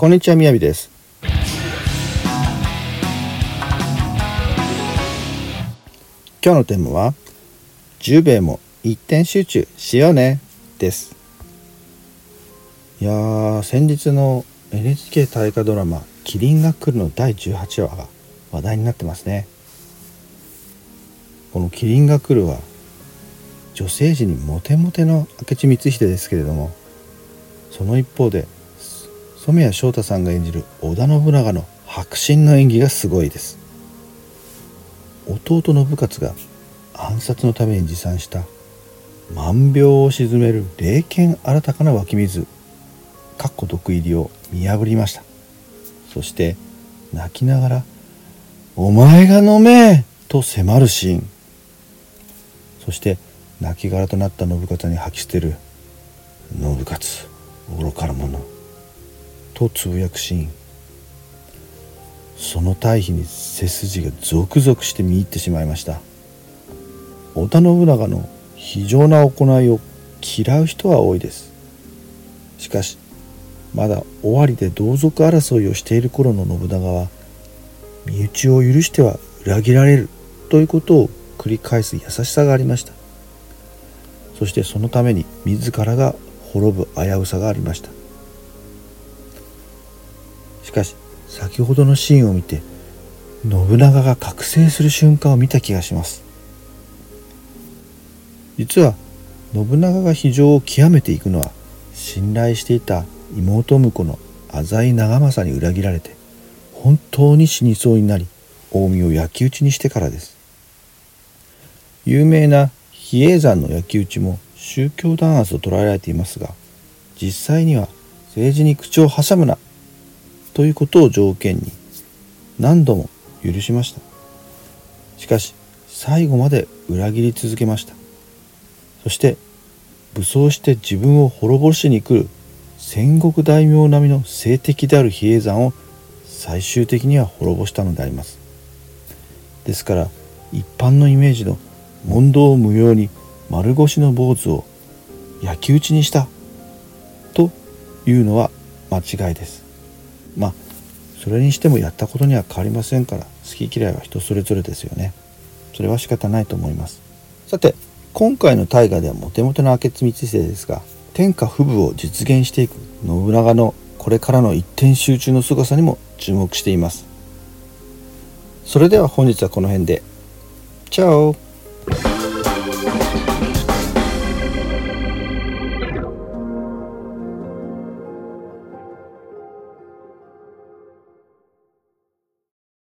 こんにちはみやびです。今日のテーマは10兵衛も一点集中しようねです。いや先日の NHK 大河ドラマ「キリンが来る」の第18話が話題になってますね。この「キリンが来る」は女性陣にモテモテの明智光秀ですけれどもその一方で染谷翔太さんが演じる織田信長の迫真の演技がすごいです。弟信勝が暗殺のために持参した万病を鎮める霊剣新たかな湧き水かっこ毒入りを見破りました。そして泣きながら「お前が飲め!」と迫るシーン。そして亡骸となった信勝に吐き捨てる「信勝愚かな者」とつぶやくシーン。その対比に背筋がゾクゾクして見入ってしまいました。織田信長の非常な行いを嫌う人は多いです。しかしまだ尾張で同族争いをしている頃の信長は身内を許しては裏切られるということを繰り返す優しさがありました。そしてそのために自らが滅ぶ危うさがありました。しかし先ほどのシーンを見て信長が覚醒する瞬間を見た気がします。実は信長が非常を極めていくのは信頼していた妹婿の浅井長政に裏切られて本当に死にそうになり近江を焼き討ちにしてからです。有名な比叡山の焼き討ちも宗教弾圧と捉えられていますが実際には政治に口を挟むなということを条件に何度も許しました。しかし最後まで裏切り続けました。そして武装して自分を滅ぼしに来る戦国大名並みの性的である比叡山を最終的には滅ぼしたのであります。ですから一般のイメージの問答無用に丸腰の坊主を焼き討ちにしたというのは間違いです。まあそれにしてもやったことには変わりませんから好き嫌いは人それぞれですよね。それは仕方ないと思います。さて今回の大河ではモテモテの明智光秀ですが天下不武を実現していく信長のこれからの一点集中の凄さにも注目しています。それでは本日はこの辺で。チャオ。